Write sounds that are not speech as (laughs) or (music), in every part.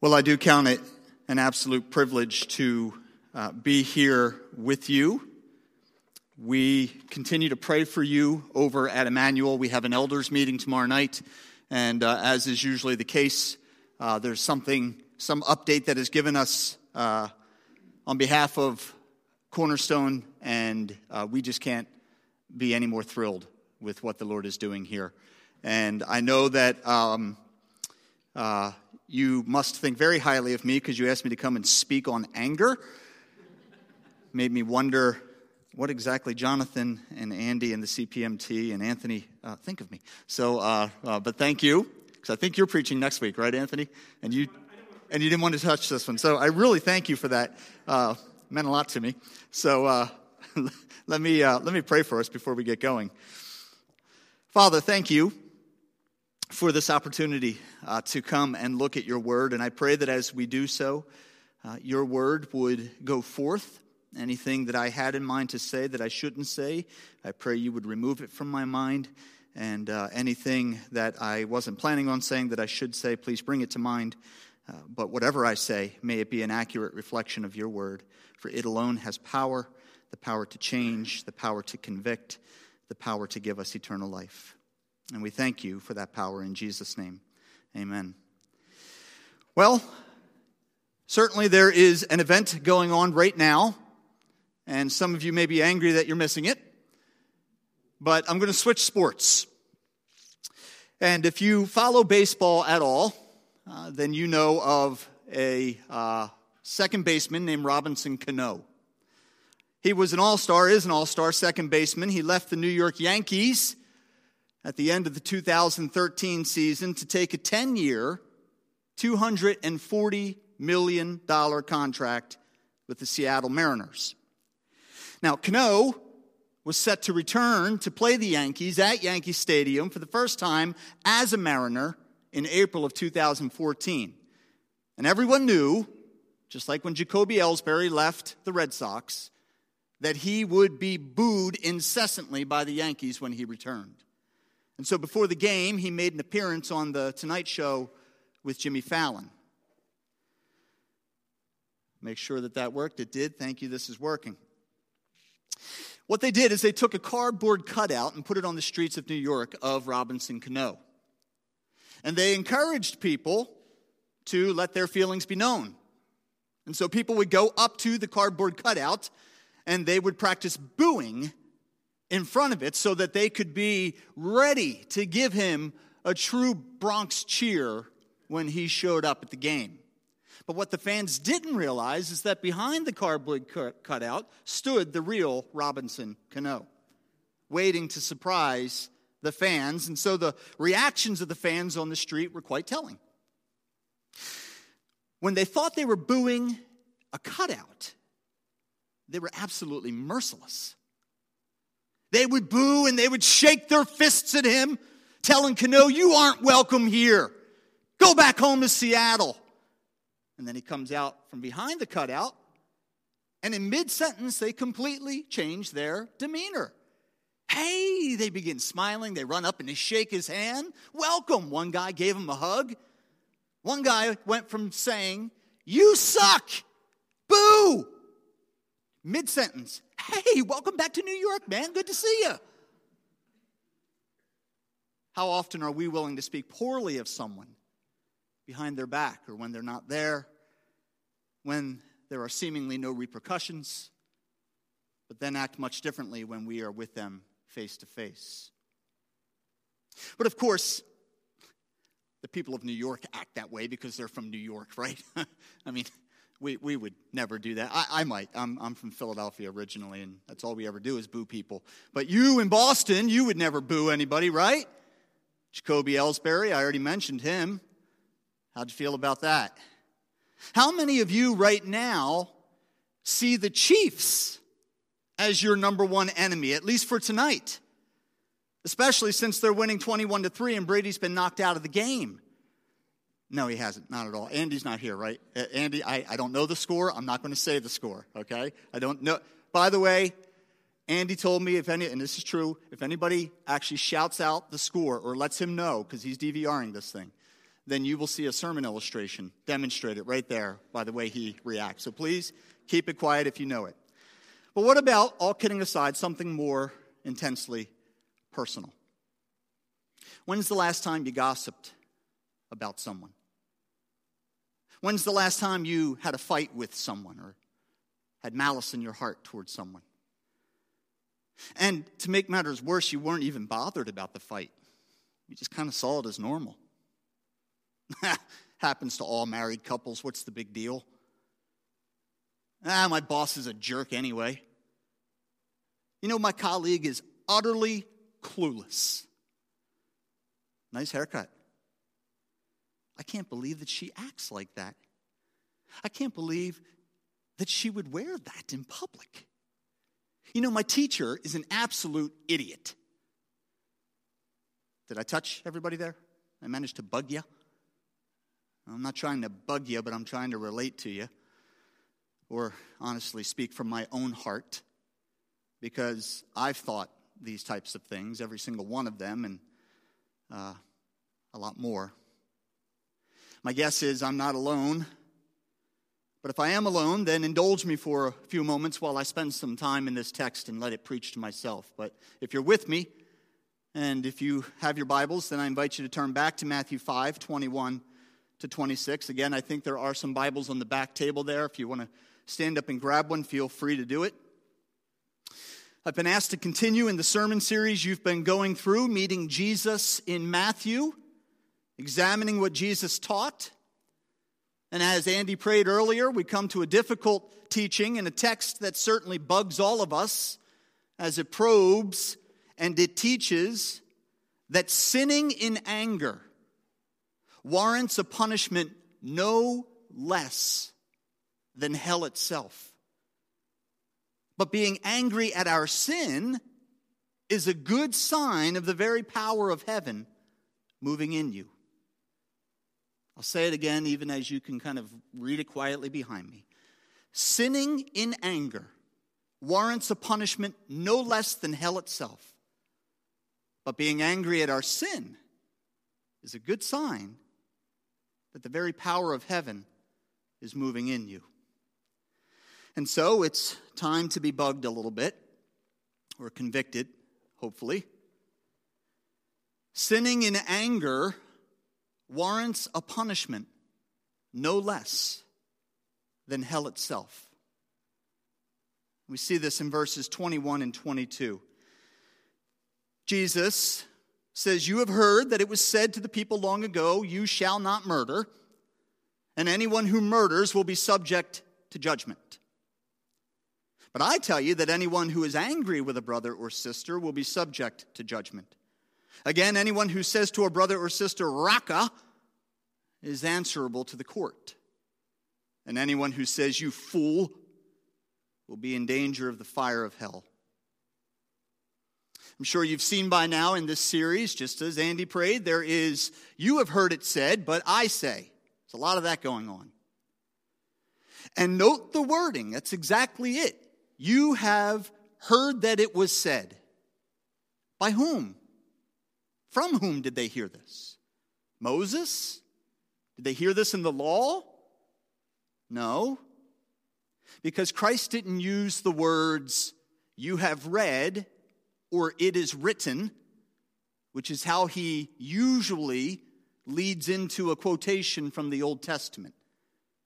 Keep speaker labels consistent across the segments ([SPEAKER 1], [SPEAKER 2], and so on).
[SPEAKER 1] Well, I do count it an absolute privilege to uh, be here with you. We continue to pray for you over at Emmanuel. We have an elders meeting tomorrow night, and uh, as is usually the case, uh, there's something, some update that is given us uh, on behalf of Cornerstone, and uh, we just can't be any more thrilled with what the Lord is doing here. And I know that um, uh, you must think very highly of me because you asked me to come and speak on anger. Made me wonder what exactly Jonathan and Andy and the CPMT and Anthony uh, think of me. So, uh, uh, but thank you because I think you're preaching next week, right, Anthony? And you and you didn't want to touch this one. So I really thank you for that. Uh, meant a lot to me. So uh, (laughs) let me uh, let me pray for us before we get going. Father, thank you for this opportunity uh, to come and look at your word. And I pray that as we do so, uh, your word would go forth. Anything that I had in mind to say that I shouldn't say, I pray you would remove it from my mind. And uh, anything that I wasn't planning on saying that I should say, please bring it to mind. Uh, but whatever I say, may it be an accurate reflection of your word. For it alone has power the power to change, the power to convict, the power to give us eternal life. And we thank you for that power in Jesus' name. Amen. Well, certainly there is an event going on right now, and some of you may be angry that you're missing it, but I'm going to switch sports. And if you follow baseball at all, uh, then you know of a uh, second baseman named Robinson Cano. He was an all star, is an all star second baseman. He left the New York Yankees at the end of the 2013 season to take a 10 year, $240 million contract with the Seattle Mariners. Now, Cano was set to return to play the Yankees at Yankee Stadium for the first time as a Mariner in April of 2014. And everyone knew, just like when Jacoby Ellsbury left the Red Sox, that he would be booed incessantly by the Yankees when he returned. And so before the game, he made an appearance on the Tonight Show with Jimmy Fallon. Make sure that that worked. It did. Thank you. This is working. What they did is they took a cardboard cutout and put it on the streets of New York of Robinson Cano. And they encouraged people to let their feelings be known. And so people would go up to the cardboard cutout and they would practice booing in front of it so that they could be ready to give him a true Bronx cheer when he showed up at the game. But what the fans didn't realize is that behind the cardboard cutout stood the real Robinson Cano, waiting to surprise the fans. And so the reactions of the fans on the street were quite telling. When they thought they were booing a cutout, they were absolutely merciless. They would boo and they would shake their fists at him, telling Cano, You aren't welcome here. Go back home to Seattle. And then he comes out from behind the cutout, and in mid sentence, they completely change their demeanor. Hey, they begin smiling. They run up and they shake his hand. Welcome. One guy gave him a hug. One guy went from saying, You suck, mid sentence, Hey, welcome back to New York, man. Good to see you. How often are we willing to speak poorly of someone behind their back or when they're not there, when there are seemingly no repercussions, but then act much differently when we are with them face to face? But of course, the people of New York act that way because they're from New York, right? (laughs) I mean, we, we would never do that. I, I might. I'm, I'm from Philadelphia originally, and that's all we ever do is boo people. But you in Boston, you would never boo anybody, right? Jacoby Ellsbury, I already mentioned him. How'd you feel about that? How many of you right now see the Chiefs as your number one enemy, at least for tonight? Especially since they're winning 21 to 3 and Brady's been knocked out of the game. No, he hasn't. Not at all. Andy's not here, right? Andy, I, I don't know the score. I'm not going to say the score, okay? I don't know. By the way, Andy told me if any, and this is true, if anybody actually shouts out the score or lets him know, because he's DVRing this thing, then you will see a sermon illustration demonstrated right there by the way he reacts. So please keep it quiet if you know it. But what about, all kidding aside, something more intensely personal? When's the last time you gossiped about someone? When's the last time you had a fight with someone or had malice in your heart towards someone? And to make matters worse, you weren't even bothered about the fight. You just kind of saw it as normal. (laughs) Happens to all married couples. What's the big deal? Ah, my boss is a jerk anyway. You know, my colleague is utterly clueless. Nice haircut. I can't believe that she acts like that. I can't believe that she would wear that in public. You know, my teacher is an absolute idiot. Did I touch everybody there? I managed to bug you? I'm not trying to bug you, but I'm trying to relate to you. Or honestly, speak from my own heart. Because I've thought these types of things, every single one of them, and uh, a lot more. My guess is I'm not alone. But if I am alone, then indulge me for a few moments while I spend some time in this text and let it preach to myself. But if you're with me, and if you have your Bibles, then I invite you to turn back to Matthew 5 21 to 26. Again, I think there are some Bibles on the back table there. If you want to stand up and grab one, feel free to do it. I've been asked to continue in the sermon series you've been going through, meeting Jesus in Matthew, examining what Jesus taught. And as Andy prayed earlier, we come to a difficult teaching and a text that certainly bugs all of us as it probes and it teaches that sinning in anger warrants a punishment no less than hell itself. But being angry at our sin is a good sign of the very power of heaven moving in you. I'll say it again, even as you can kind of read it quietly behind me. Sinning in anger warrants a punishment no less than hell itself. But being angry at our sin is a good sign that the very power of heaven is moving in you. And so it's time to be bugged a little bit, or convicted, hopefully. Sinning in anger warrants a punishment no less than hell itself. We see this in verses 21 and 22. Jesus says, You have heard that it was said to the people long ago, You shall not murder, and anyone who murders will be subject to judgment. But I tell you that anyone who is angry with a brother or sister will be subject to judgment. Again, anyone who says to a brother or sister, Raca, is answerable to the court. And anyone who says, You fool, will be in danger of the fire of hell. I'm sure you've seen by now in this series, just as Andy prayed, there is, you have heard it said, but I say. There's a lot of that going on. And note the wording, that's exactly it. You have heard that it was said. By whom? From whom did they hear this? Moses? Did they hear this in the law? No. Because Christ didn't use the words, you have read, or it is written, which is how he usually leads into a quotation from the Old Testament.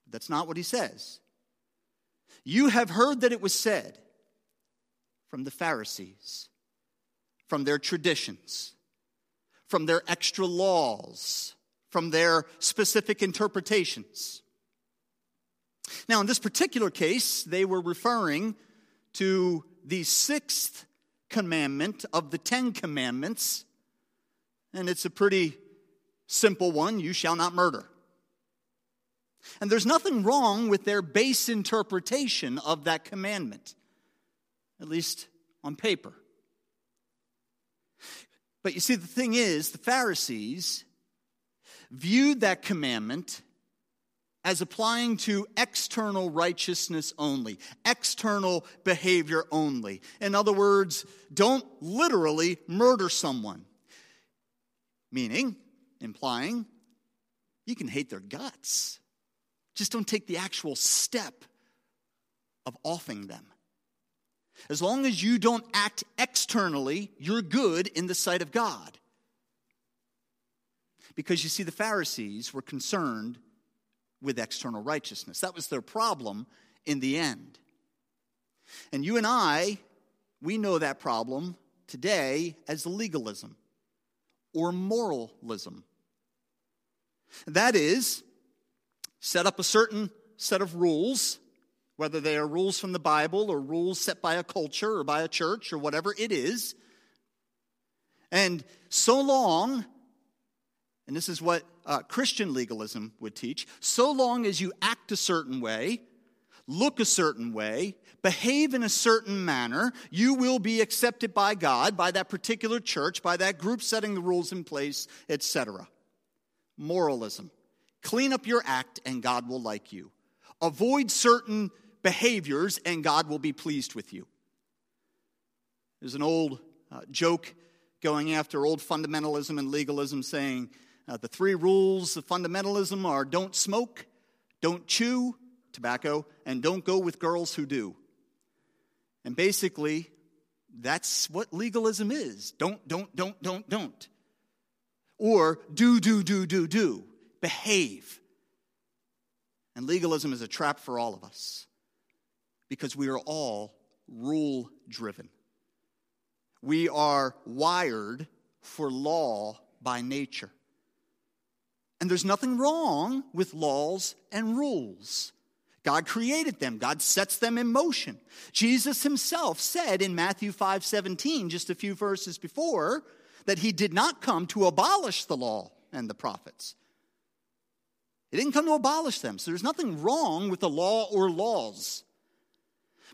[SPEAKER 1] That's not what he says. You have heard that it was said from the Pharisees, from their traditions, from their extra laws, from their specific interpretations. Now, in this particular case, they were referring to the sixth commandment of the Ten Commandments, and it's a pretty simple one you shall not murder. And there's nothing wrong with their base interpretation of that commandment, at least on paper. But you see, the thing is, the Pharisees viewed that commandment as applying to external righteousness only, external behavior only. In other words, don't literally murder someone. Meaning, implying, you can hate their guts. Just don't take the actual step of offing them. As long as you don't act externally, you're good in the sight of God. Because you see, the Pharisees were concerned with external righteousness. That was their problem in the end. And you and I, we know that problem today as legalism or moralism. That is, set up a certain set of rules, whether they are rules from the Bible or rules set by a culture or by a church or whatever it is. And so long, and this is what uh, Christian legalism would teach, so long as you act a certain way, look a certain way, behave in a certain manner, you will be accepted by God, by that particular church, by that group setting the rules in place, etc. Moralism. Clean up your act and God will like you. Avoid certain behaviors and God will be pleased with you. There's an old uh, joke going after old fundamentalism and legalism saying uh, the three rules of fundamentalism are don't smoke, don't chew, tobacco, and don't go with girls who do. And basically, that's what legalism is. Don't, don't, don't, don't, don't. Or do, do, do, do, do. Behave. And legalism is a trap for all of us because we are all rule driven. We are wired for law by nature. And there's nothing wrong with laws and rules. God created them. God sets them in motion. Jesus himself said in Matthew 5 17, just a few verses before, that he did not come to abolish the law and the prophets. He didn't come to abolish them. So there's nothing wrong with the law or laws.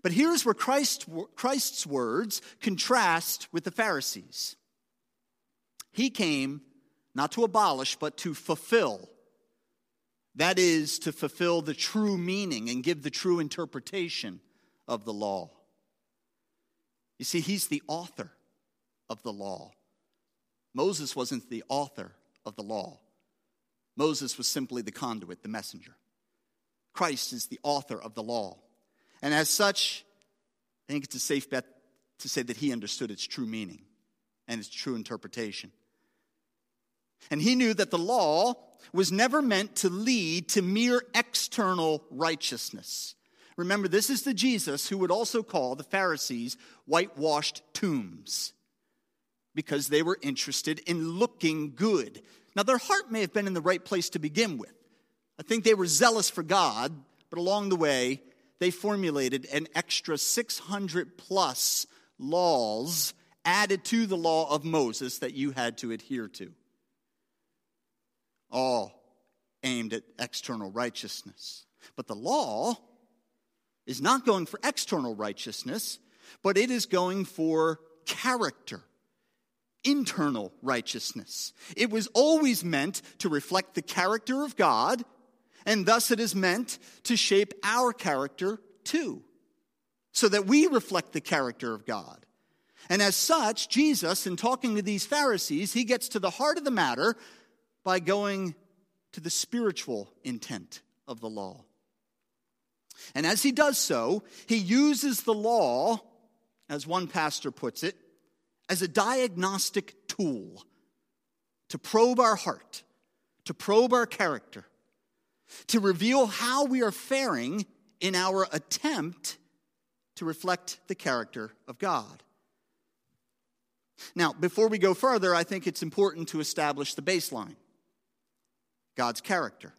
[SPEAKER 1] But here's where Christ, Christ's words contrast with the Pharisees. He came not to abolish, but to fulfill that is to fulfill the true meaning and give the true interpretation of the law. You see, he's the author of the law. Moses wasn't the author of the law, Moses was simply the conduit, the messenger. Christ is the author of the law. And as such, I think it's a safe bet to say that he understood its true meaning and its true interpretation. And he knew that the law was never meant to lead to mere external righteousness. Remember, this is the Jesus who would also call the Pharisees whitewashed tombs because they were interested in looking good. Now, their heart may have been in the right place to begin with. I think they were zealous for God, but along the way, they formulated an extra 600 plus laws added to the law of Moses that you had to adhere to all aimed at external righteousness. But the law is not going for external righteousness, but it is going for character, internal righteousness. It was always meant to reflect the character of God, and thus it is meant to shape our character too, so that we reflect the character of God. And as such, Jesus, in talking to these Pharisees, he gets to the heart of the matter by going to the spiritual intent of the law. And as he does so, he uses the law, as one pastor puts it, as a diagnostic tool to probe our heart, to probe our character, to reveal how we are faring in our attempt to reflect the character of God. Now, before we go further, I think it's important to establish the baseline. God's character.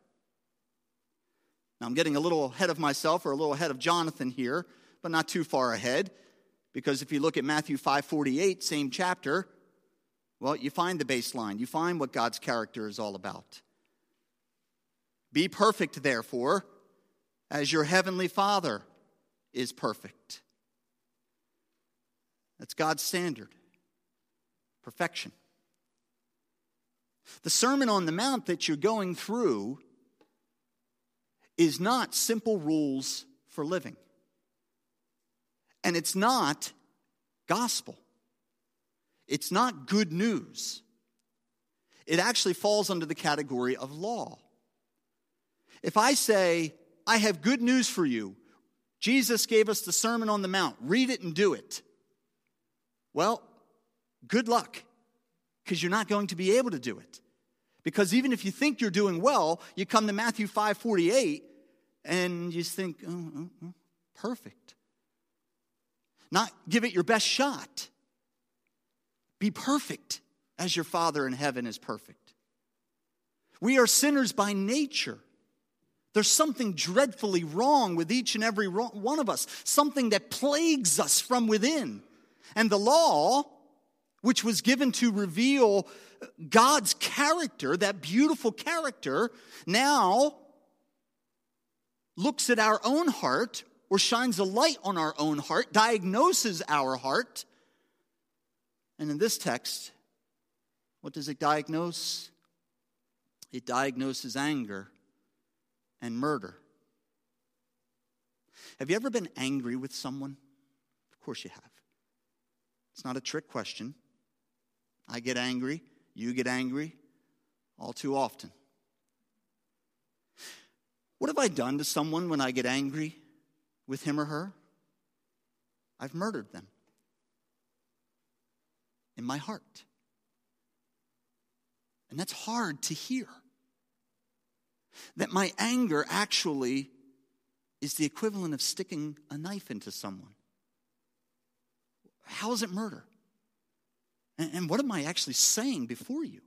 [SPEAKER 1] Now, I'm getting a little ahead of myself or a little ahead of Jonathan here, but not too far ahead, because if you look at Matthew 5:48, same chapter, well, you find the baseline. You find what God's character is all about. Be perfect, therefore, as your heavenly Father is perfect. That's God's standard. Perfection. The Sermon on the Mount that you're going through is not simple rules for living. And it's not gospel. It's not good news. It actually falls under the category of law. If I say, I have good news for you, Jesus gave us the Sermon on the Mount, read it and do it. Well, good luck, because you're not going to be able to do it. Because even if you think you're doing well, you come to Matthew 5 48 and you think, oh, oh, oh, perfect. Not give it your best shot. Be perfect as your Father in heaven is perfect. We are sinners by nature. There's something dreadfully wrong with each and every one of us, something that plagues us from within. And the law, which was given to reveal God's character, that beautiful character, now looks at our own heart or shines a light on our own heart, diagnoses our heart. And in this text, what does it diagnose? It diagnoses anger and murder. Have you ever been angry with someone? Of course you have. It's not a trick question. I get angry, you get angry all too often. What have I done to someone when I get angry with him or her? I've murdered them in my heart. And that's hard to hear. That my anger actually is the equivalent of sticking a knife into someone. How is it murder? And, what am I actually saying before you?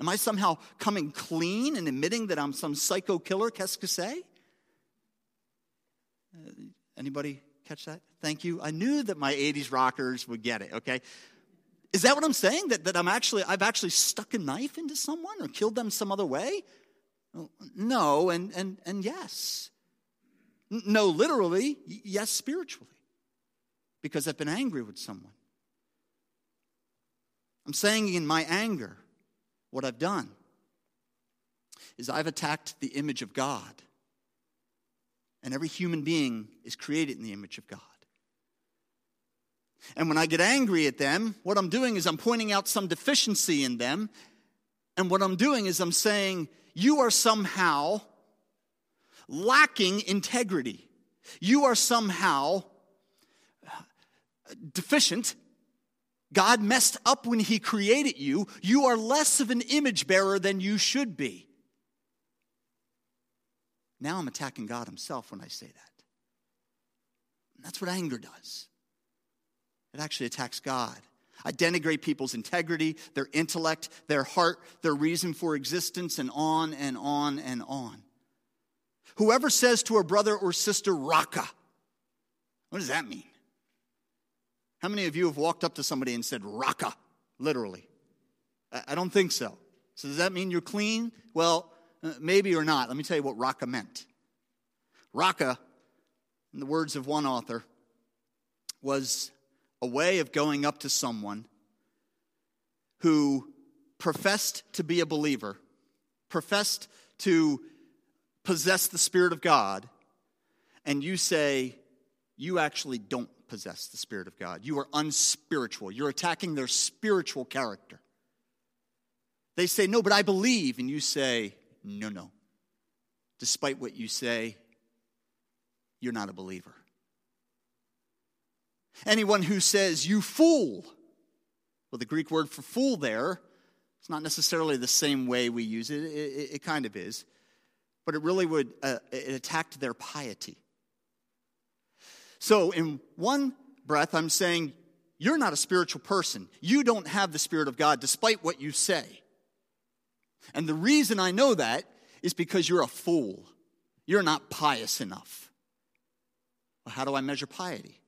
[SPEAKER 1] Am I somehow coming clean and admitting that I'm some psycho killer, qu'est-ce que c'est? Uh, anybody catch that? Thank you. I knew that my 80s rockers would get it, okay? Is that what I'm saying? That, that I'm actually, I've actually stuck a knife into someone or killed them some other way? No, and, and, and yes. No, literally, yes, spiritually. Because I've been angry with someone. I'm saying in my anger, what I've done is I've attacked the image of God. And every human being is created in the image of God. And when I get angry at them, what I'm doing is I'm pointing out some deficiency in them. And what I'm doing is I'm saying, you are somehow lacking integrity. You are somehow deficient. God messed up when He created you. You are less of an image bearer than you should be. Now I'm attacking God Himself when I say that. And that's what anger does. It actually attacks God. I denigrate people's integrity, their intellect, their heart, their reason for existence, and on and on and on. Whoever says to a brother or sister, Raca, what does that mean? How many of you have walked up to somebody and said, Raca, literally? I don't think so. So, does that mean you're clean? Well, uh, maybe or not. Let me tell you what Raca meant. Raca, in the words of one author, was a way of going up to someone who professed to be a believer, professed to possess the Spirit of God, and you say, You actually don't possess the Spirit of God. You are unspiritual. You're attacking their spiritual character. They say, No, but I believe. And you say, No, no. Despite what you say, you're not a believer. Anyone who says, you fool, well, the Greek word for fool there, it's not necessarily the same way we use it, it, it, it kind of is, but it really would, uh, it attacked their piety. So, in one breath, I'm saying, you're not a spiritual person. You don't have the Spirit of God, despite what you say. And the reason I know that is because you're a fool. You're not pious enough. Well, how do I measure piety?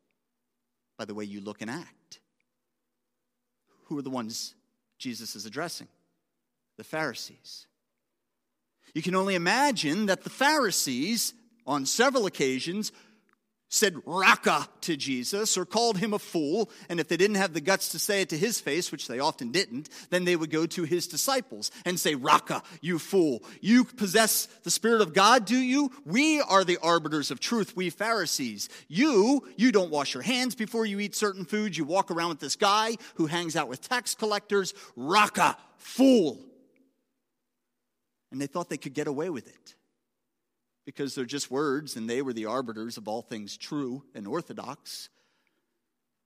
[SPEAKER 1] By the way you look and act. Who are the ones Jesus is addressing? The Pharisees. You can only imagine that the Pharisees, on several occasions, said raca to Jesus or called him a fool. And if they didn't have the guts to say it to his face, which they often didn't, then they would go to his disciples and say, Raca, you fool. You possess the Spirit of God, do you? We are the arbiters of truth, we Pharisees. You, you don't wash your hands before you eat certain foods. You walk around with this guy who hangs out with tax collectors. Raca, fool. And they thought they could get away with it because they're just words and they were the arbiters of all things true and orthodox.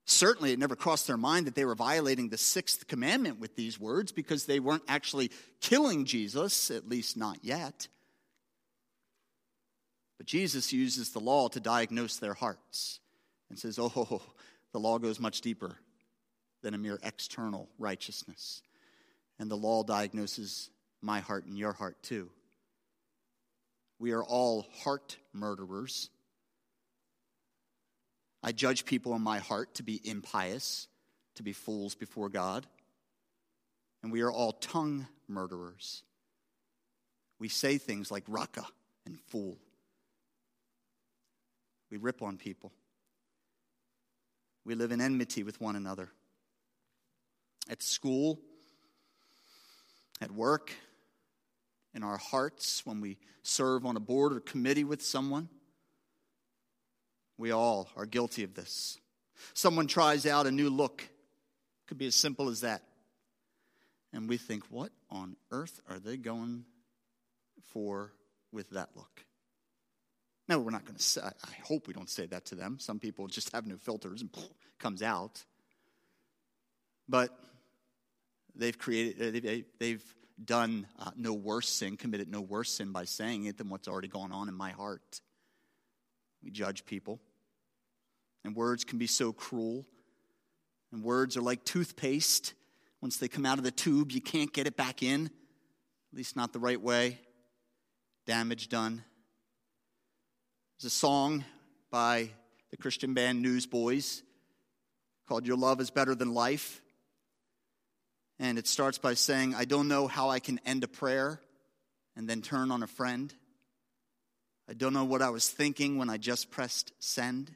[SPEAKER 1] Certainly, it never crossed their mind that they were violating the sixth commandment with these words because they weren't actually killing Jesus, at least not yet. But Jesus uses the law to diagnose their hearts and says, Oh, (laughs) the law goes much deeper than a mere external righteousness. And the law diagnoses my heart and your heart too. We are all heart murderers. I judge people in my heart to be impious, to be fools before God. And we are all tongue murderers. We say things like raca and fool. We rip on people. We live in enmity with one another. At school, at work, in our hearts, when we serve on a board or committee with someone. We all are guilty of this. Someone tries out a new look, could be as simple as that. And we think, what on earth are they going for with that look? No, we're not going to say, I hope we don't say that to them. Some people just have no filters and comes out. But they've created, uh, they've done uh, no worse sin, committed no worse sin by saying it than what's already gone on in my heart. We judge people. And words can be so cruel. And words are like toothpaste. Once they come out of the tube, you can't get it back in, at least not the right way. Damage done. There's a song by the Christian band Newsboys called Your Love is Better Than Life. And it starts by saying, I don't know how I can end a prayer and then turn on a friend. I don't know what I was thinking when I just pressed send.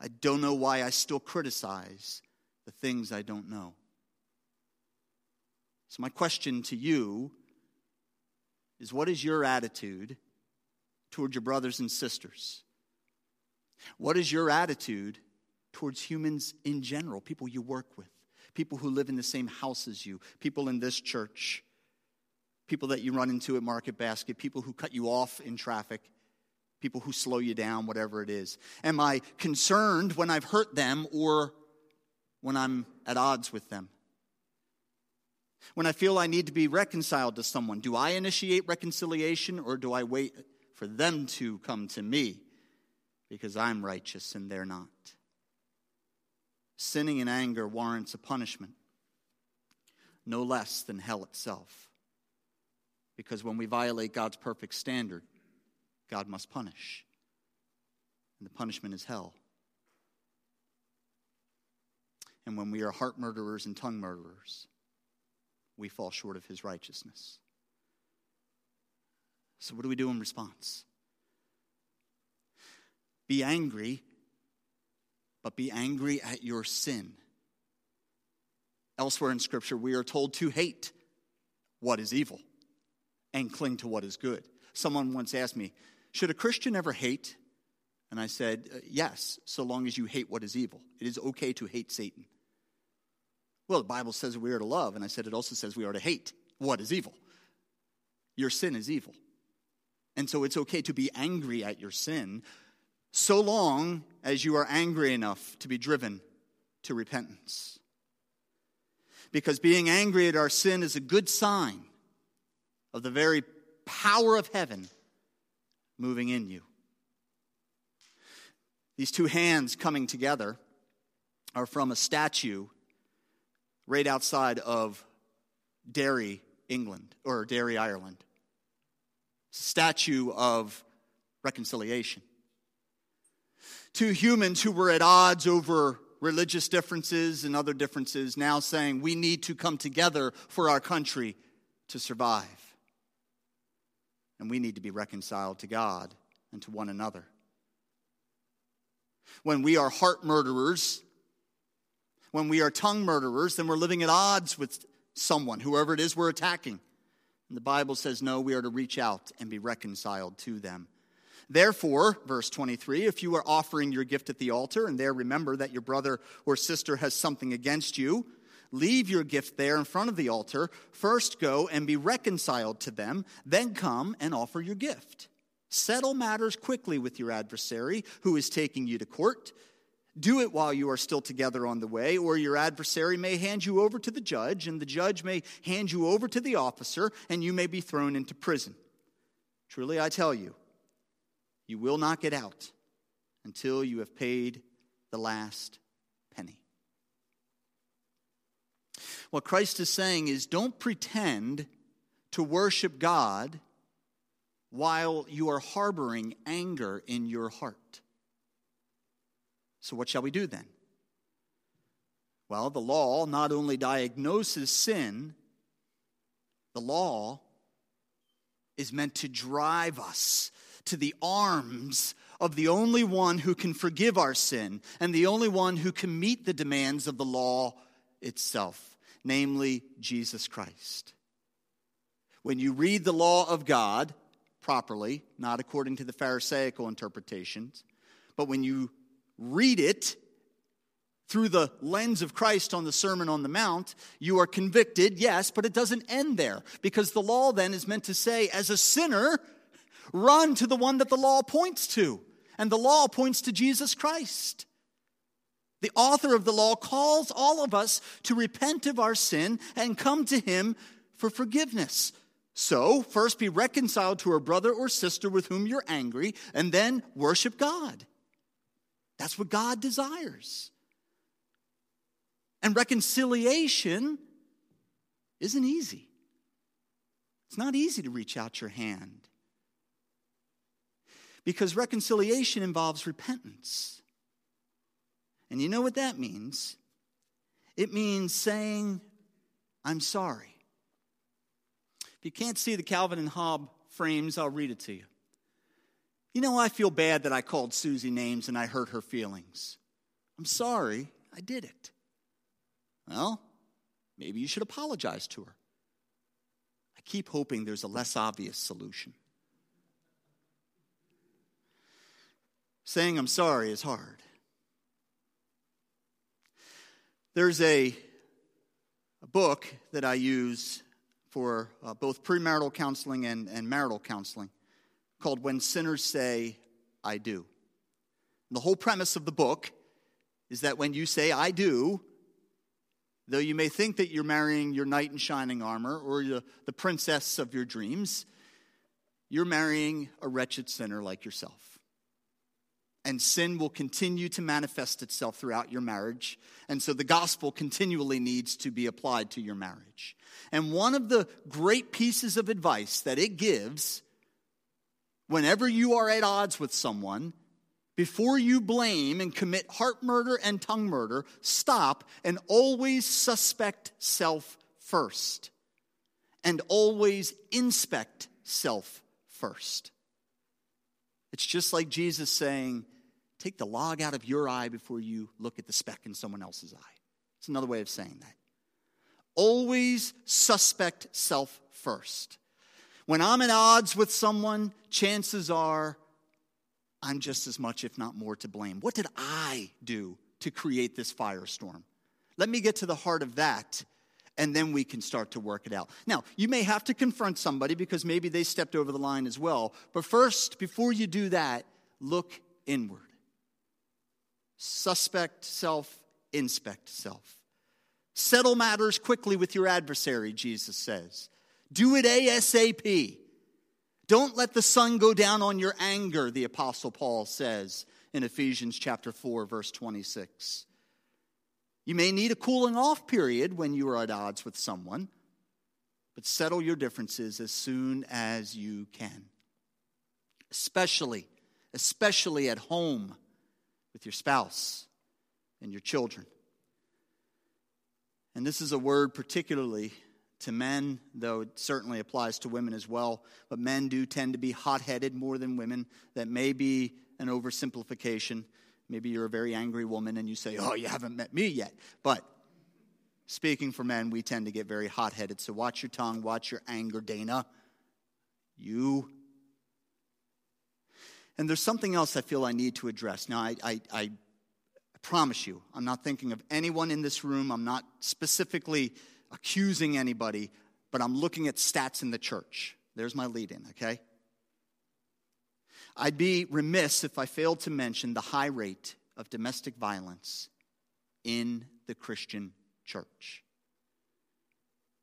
[SPEAKER 1] I don't know why I still criticize the things I don't know. So, my question to you is what is your attitude toward your brothers and sisters? What is your attitude towards humans in general, people you work with? People who live in the same house as you, people in this church, people that you run into at Market Basket, people who cut you off in traffic, people who slow you down, whatever it is. Am I concerned when I've hurt them or when I'm at odds with them? When I feel I need to be reconciled to someone, do I initiate reconciliation or do I wait for them to come to me because I'm righteous and they're not? Sinning in anger warrants a punishment, no less than hell itself. Because when we violate God's perfect standard, God must punish. And the punishment is hell. And when we are heart murderers and tongue murderers, we fall short of his righteousness. So, what do we do in response? Be angry but be angry at your sin. Elsewhere in Scripture, we are told to hate what is evil and cling to what is good. Someone once asked me, Should a Christian ever hate? And I said, uh, Yes, so long as you hate what is evil. It is okay to hate Satan. Well, the Bible says we are to love, and I said it also says we are to hate what is evil. Your sin is evil. And so it's okay to be angry at your sin, so long as you are angry enough to be driven to repentance. Because being angry at our sin is a good sign of the very power of heaven moving in you. These two hands coming together are from a statue right outside of Derry, England, or Derry, Ireland. statue of reconciliation two humans who were at odds over religious differences and other differences now saying we need to come together for our country to survive. And we need to be reconciled to God and to one another. When we are heart murderers, when we are tongue murderers, then we're living at odds with someone, whoever it is we're attacking. And the Bible says, no, we are to reach out and be reconciled to them. Therefore, verse 23, if you are offering your gift at the altar and there remember that your brother or sister has something against you, leave your gift there in front of the altar. First go and be reconciled to them, then come and offer your gift. Settle matters quickly with your adversary who is taking you to court. Do it while you are still together on the way, or your adversary may hand you over to the judge, and the judge may hand you over to the officer, and you may be thrown into prison. Truly, I tell you, you will not get out until you have paid the last penny. What Christ is saying is don't pretend to worship God while you are harboring anger in your heart. So, what shall we do then? Well, the law not only diagnoses sin, the law is meant to drive us to the arms of the only one who can forgive our sin and the only one who can meet the demands of the law itself, namely Jesus Christ. When you read the law of God, properly, not according to the Pharisaical interpretations. But when you read it through the lens of Christ on the Sermon on the Mount, you are convicted, yes, but it doesn't end there. Because the law then is meant to say, as a sinner, run to the one that the law points to. And the law points to Jesus Christ. The author of the law calls all of us to repent of our sin and come to him for forgiveness. So, first be reconciled to a brother or sister with whom you're angry, and then worship God. That's what God desires. And reconciliation isn't easy. It's not easy to reach out your hand. Because reconciliation involves repentance. And you know what that means? It means saying, I'm sorry. If you can't see the Calvin and Hobbes frames, I'll read it to you. You know, I feel bad that I called Susie names and I hurt her feelings. I'm sorry, I did it. Well, maybe you should apologize to her. I keep hoping there's a less obvious solution. Saying I'm sorry is hard. There's a, a book that I use for uh, both premarital counseling and, and marital counseling called When Sinners Say, I Do. And the whole premise of the book is that when you say, I do, though you may think that you're marrying your knight in shining armor or the, the princess of your dreams, you're marrying a wretched sinner like yourself and sin will continue to manifest itself throughout your marriage. And so the gospel continually needs to be applied to your marriage. And one of the great pieces of advice that it gives whenever you are at odds with someone, before you blame and commit heart murder and tongue murder, stop and always suspect self first. And always inspect self first. It's just like Jesus saying, Take the log out of your eye before you look at the speck in someone else's eye. It's another way of saying that. Always suspect self first. When I'm at odds with someone, chances are I'm just as much, if not more, to blame. What did I do to create this firestorm? Let me get to the heart of that, and then we can start to work it out. Now, you may have to confront somebody because maybe they stepped over the line as well. But first, before you do that, look inward. Suspect self, inspect self. Settle matters quickly with your adversary, Jesus says. Do it ASAP. Don't let the sun go down on your anger, the Apostle Paul says in Ephesians chapter 4, verse 26. You may need a cooling off period when you are at odds with someone, but settle your differences as soon as you can. Especially, especially at home with your spouse and your children. And this is a word particularly to men, though it certainly applies to women as well. But men do tend to be hot headed more than women. That may be an oversimplification. Maybe you're a very angry woman and you say, Oh, you haven't met me yet. But speaking for men, we tend to get very hot headed. So watch your tongue, watch your anger, Dana. You and there's something else I feel I need to address. Now, I, I, I promise you, I'm not thinking of anyone in this room. I'm not specifically accusing anybody, but I'm looking at stats in the church. There's my lead in, okay? I'd be remiss if I failed to mention the high rate of domestic violence in the Christian church.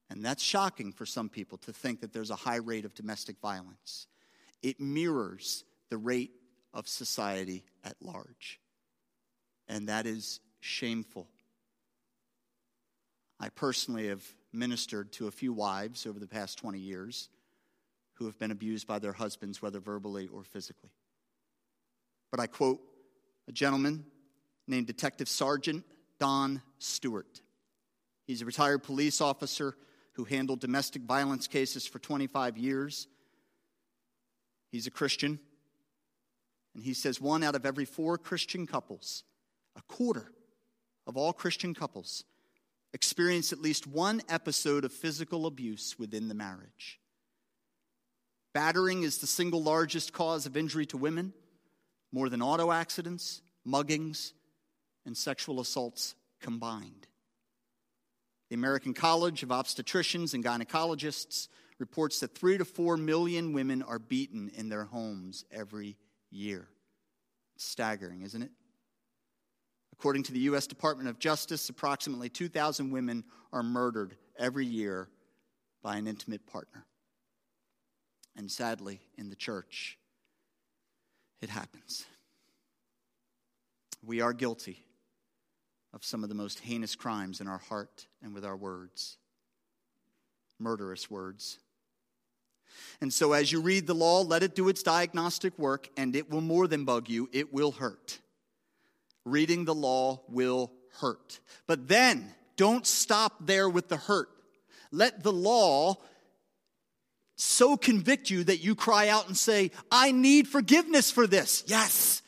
[SPEAKER 1] And that's shocking for some people to think that there's a high rate of domestic violence. It mirrors the rate of society at large. And that is shameful. I personally have ministered to a few wives over the past 20 years who have been abused by their husbands, whether verbally or physically. But I quote a gentleman named Detective Sergeant Don Stewart. He's a retired police officer who handled domestic violence cases for 25 years. He's a Christian. And he says one out of every four Christian couples, a quarter of all Christian couples, experience at least one episode of physical abuse within the marriage. Battering is the single largest cause of injury to women, more than auto accidents, muggings, and sexual assaults combined. The American College of Obstetricians and Gynecologists reports that three to four million women are beaten in their homes every year. Staggering, isn't it? According to the U.S. Department of Justice, approximately 2,000 women are murdered every year by an intimate partner. And sadly, in the church, it happens. We are guilty of some of the most heinous crimes in our heart and with our words murderous words. And so, as you read the law, let it do its diagnostic work, and it will more than bug you, it will hurt reading the law will hurt. But then, don't stop there with the hurt. Let the law so convict you that you cry out and say, I need forgiveness for this. Yes.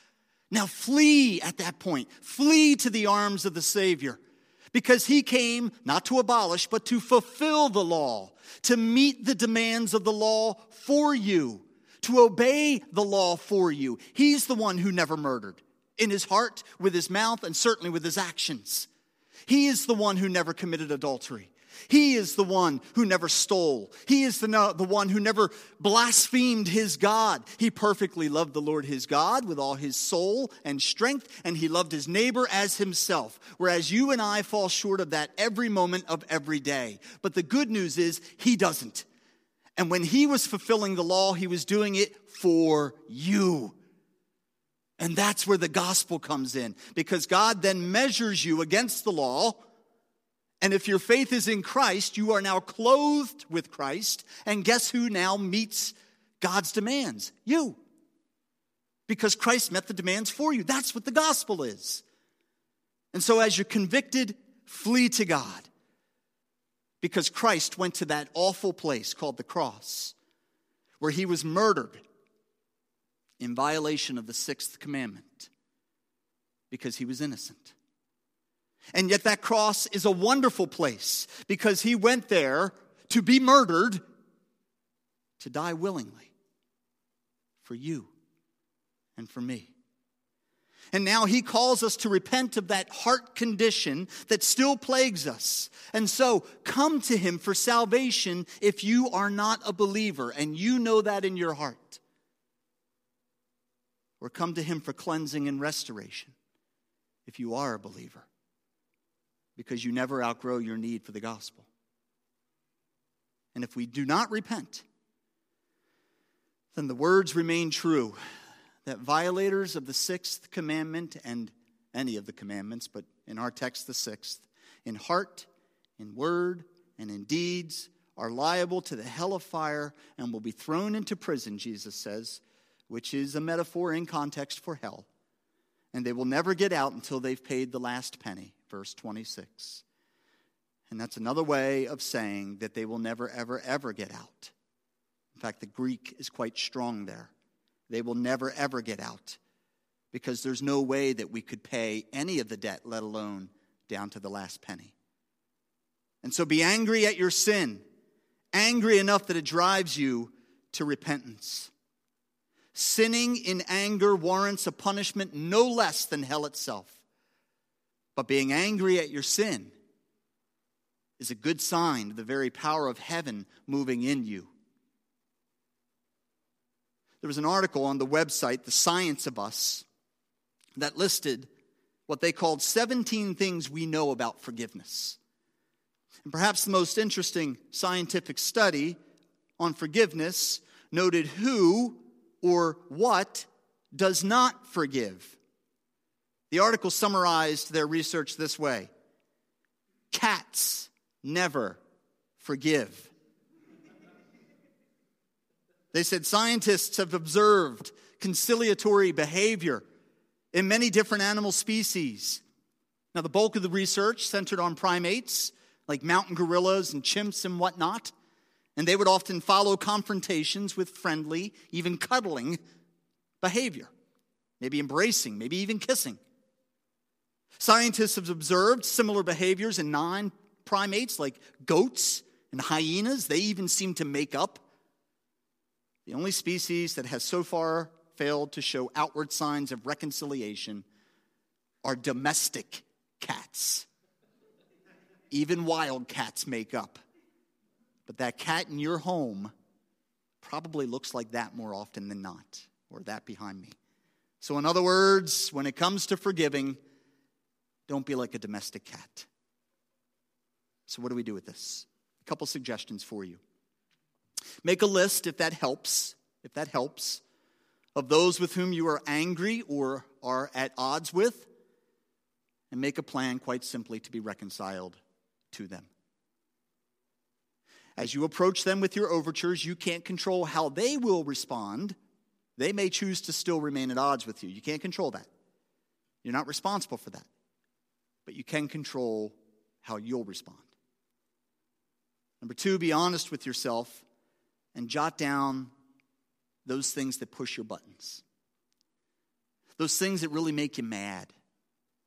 [SPEAKER 1] Now flee at that point. Flee to the arms of the Savior. Because he came not to abolish, but to fulfill the law, to meet the demands of the law for you, to obey the law for you. He's the one who never murdered in his heart, with his mouth, and certainly with his actions. He is the one who never committed adultery. He is the one who never stole. He is the, the one who never blasphemed his God. He perfectly loved the Lord his God with all his soul and strength, and he loved his neighbor as himself. Whereas you and I fall short of that every moment of every day. But the good news is, he doesn't. And when he was fulfilling the law, he was doing it for you. And that's where the gospel comes in because God then measures you against the law. And if your faith is in Christ, you are now clothed with Christ. And guess who now meets God's demands? You. Because Christ met the demands for you. That's what the gospel is. And so as you're convicted, flee to God. Because Christ went to that awful place called the cross, where he was murdered in violation of the sixth commandment because he was innocent. And yet, that cross is a wonderful place because he went there to be murdered, to die willingly for you and for me. And now he calls us to repent of that heart condition that still plagues us. And so come to him for salvation if you are not a believer and you know that in your heart or come to Him for cleansing and restoration if you are a believer, because you never outgrow your need for the gospel. And if we do not repent, then the words remain true that violators of the sixth commandment and any of the commandments, but in our text, the sixth, in heart, in word, and in deeds, are liable to the hell of fire and will be thrown into prison, Jesus says, which is a metaphor in context for hell. And they will never get out until they've paid the last penny, verse 26. And that's another way of saying that they will never, ever, ever get out. In fact, the Greek is quite strong there. They will never, ever get out because there's no way that we could pay any of the debt, let alone down to the last penny. And so be angry at your sin, angry enough that it drives you to repentance. Sinning in anger warrants a punishment no less than hell itself. But being angry at your sin is a good sign of the very power of heaven moving in you. there was an article on the website, The Science of Us, that listed what they called 17 things we know about forgiveness. And perhaps the most interesting scientific study on forgiveness noted who or what does not forgive. The article summarized their research this way Cats never forgive. They said scientists have observed conciliatory behavior in many different animal species. Now, the bulk of the research centered on primates, like mountain gorillas and chimps and whatnot, and they would often follow confrontations with friendly, even cuddling behavior, maybe embracing, maybe even kissing. Scientists have observed similar behaviors in non primates like goats and hyenas. They even seem to make up. The only species that has so far failed to show outward signs of reconciliation are domestic cats. Even wild cats make up. But that cat in your home probably looks like that more often than not, or that behind me. So, in other words, when it comes to forgiving, don't be like a domestic cat. So, what do we do with this? A couple suggestions for you. Make a list if that helps, if that helps, of those with whom you are angry or are at odds with, and make a plan, quite simply, to be reconciled to them. As you approach them with your overtures, you can't control how they will respond. They may choose to still remain at odds with you. You can't control that. You're not responsible for that. But you can control how you'll respond. Number two, be honest with yourself and jot down those things that push your buttons, those things that really make you mad,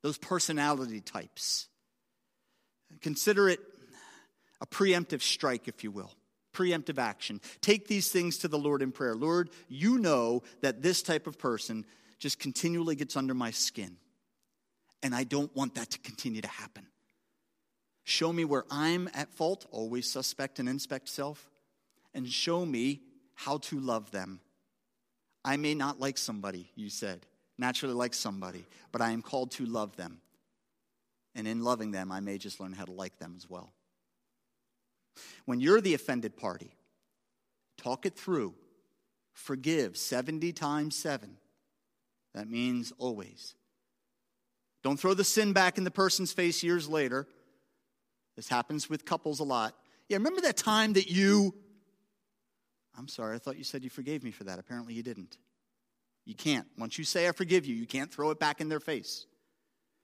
[SPEAKER 1] those personality types. Consider it a preemptive strike, if you will, preemptive action. Take these things to the Lord in prayer. Lord, you know that this type of person just continually gets under my skin, and I don't want that to continue to happen. Show me where I'm at fault, always suspect and inspect self, and show me how to love them. I may not like somebody, you said, naturally like somebody, but I am called to love them. And in loving them, I may just learn how to like them as well. When you're the offended party, talk it through. Forgive 70 times 7. That means always. Don't throw the sin back in the person's face years later. This happens with couples a lot. Yeah, remember that time that you. I'm sorry, I thought you said you forgave me for that. Apparently you didn't. You can't. Once you say, I forgive you, you can't throw it back in their face.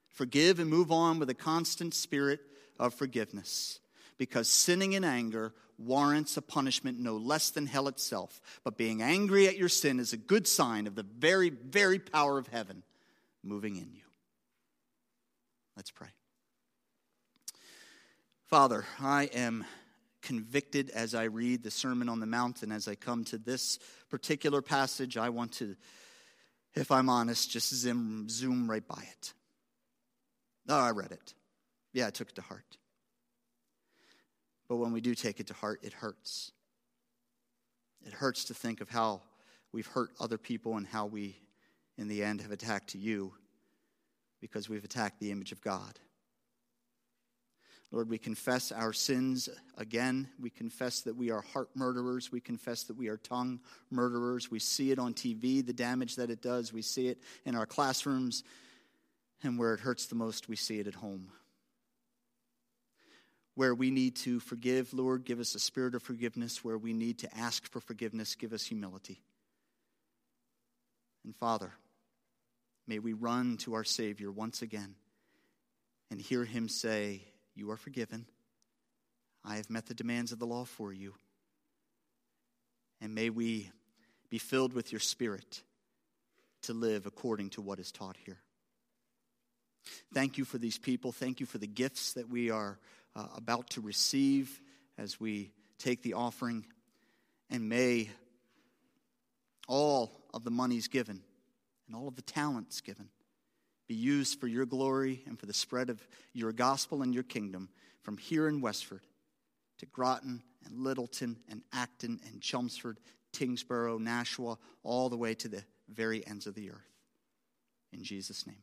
[SPEAKER 1] Forgive and move on with a constant spirit of forgiveness because sinning in anger warrants a punishment no less than hell itself. But being angry at your sin is a good sign of the very, very power of heaven moving in you. Let's pray. Father, I am convicted as I read the Sermon on the Mount, and as I come to this particular passage, I want to, if I'm honest, just zoom, zoom right by it. Oh, I read it. Yeah, I took it to heart. But when we do take it to heart, it hurts. It hurts to think of how we've hurt other people and how we, in the end, have attacked you because we've attacked the image of God. Lord, we confess our sins again. We confess that we are heart murderers. We confess that we are tongue murderers. We see it on TV, the damage that it does. We see it in our classrooms. And where it hurts the most, we see it at home where we need to forgive, Lord, give us a spirit of forgiveness. Where we need to ask for forgiveness, give us humility. And Father, may we run to our Savior once again and hear him say, You are forgiven. I have met the demands of the law for you. And may we be filled with your Spirit to live according to what is taught here. Thank you for these people. Thank you for the gifts that we are uh, about to receive as we take the offering. And may all of the monies given and all of the talents given be used for your glory and for the spread of your gospel and your kingdom from here in Westford to Groton and Littleton and Acton and Chelmsford Tyngsboro, Nashua, all the way to the very ends of the earth. In Jesus' name.